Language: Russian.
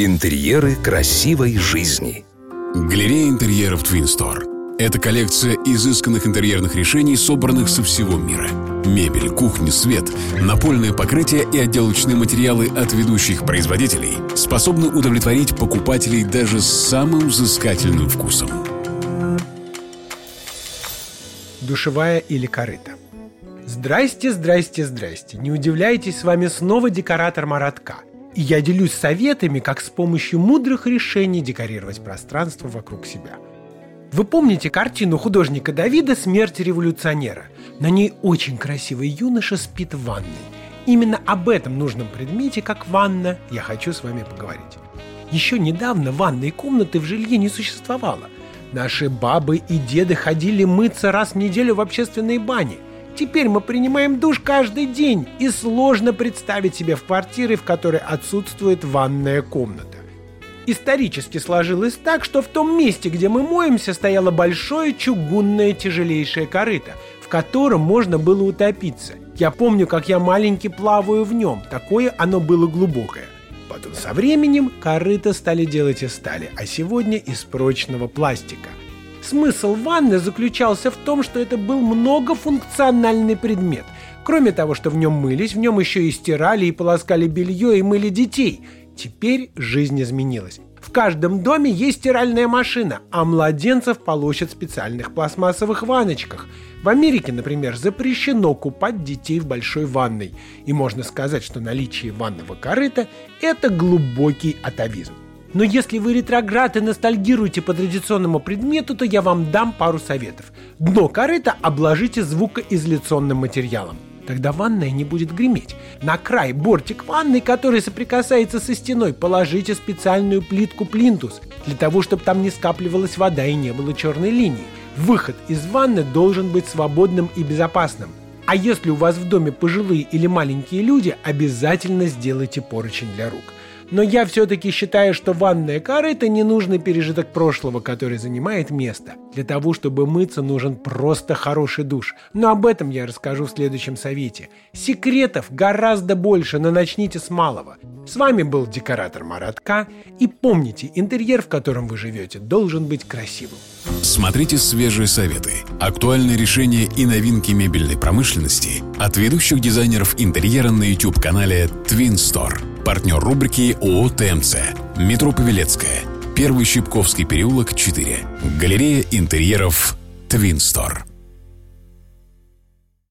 Интерьеры красивой жизни. Галерея интерьеров Twin Store. Это коллекция изысканных интерьерных решений, собранных со всего мира. Мебель, кухня, свет, напольное покрытие и отделочные материалы от ведущих производителей способны удовлетворить покупателей даже с самым взыскательным вкусом. Душевая или корыто. Здрасте, здрасте, здрасте. Не удивляйтесь, с вами снова декоратор Маратка – и я делюсь советами, как с помощью мудрых решений декорировать пространство вокруг себя. Вы помните картину художника Давида «Смерть революционера»? На ней очень красивый юноша спит в ванной. Именно об этом нужном предмете, как ванна, я хочу с вами поговорить. Еще недавно ванной комнаты в жилье не существовало. Наши бабы и деды ходили мыться раз в неделю в общественные бани – Теперь мы принимаем душ каждый день, и сложно представить себе в квартире, в которой отсутствует ванная комната. Исторически сложилось так, что в том месте, где мы моемся, стояло большое чугунное тяжелейшее корыто, в котором можно было утопиться. Я помню, как я маленький плаваю в нем, такое оно было глубокое. Потом со временем корыто стали делать из стали, а сегодня из прочного пластика. Смысл ванны заключался в том, что это был многофункциональный предмет. Кроме того, что в нем мылись, в нем еще и стирали, и полоскали белье, и мыли детей. Теперь жизнь изменилась. В каждом доме есть стиральная машина, а младенцев полощут в специальных пластмассовых ванночках. В Америке, например, запрещено купать детей в большой ванной. И можно сказать, что наличие ванного корыта – это глубокий атовизм. Но если вы ретроград и ностальгируете по традиционному предмету, то я вам дам пару советов. Дно корыта обложите звукоизоляционным материалом. Тогда ванная не будет греметь. На край бортик ванны, который соприкасается со стеной, положите специальную плитку плинтус, для того, чтобы там не скапливалась вода и не было черной линии. Выход из ванны должен быть свободным и безопасным. А если у вас в доме пожилые или маленькие люди, обязательно сделайте поручень для рук но я все-таки считаю, что ванная кара – это ненужный пережиток прошлого, который занимает место. Для того, чтобы мыться, нужен просто хороший душ. Но об этом я расскажу в следующем совете. Секретов гораздо больше, но начните с малого. С вами был декоратор Маратка. И помните, интерьер, в котором вы живете, должен быть красивым. Смотрите свежие советы, актуальные решения и новинки мебельной промышленности от ведущих дизайнеров интерьера на YouTube-канале Twin Store. Партнер рубрики ООО «ТМЦ». Метро Павелецкая. Первый Щипковский переулок, 4. Галерея интерьеров «Твинстор».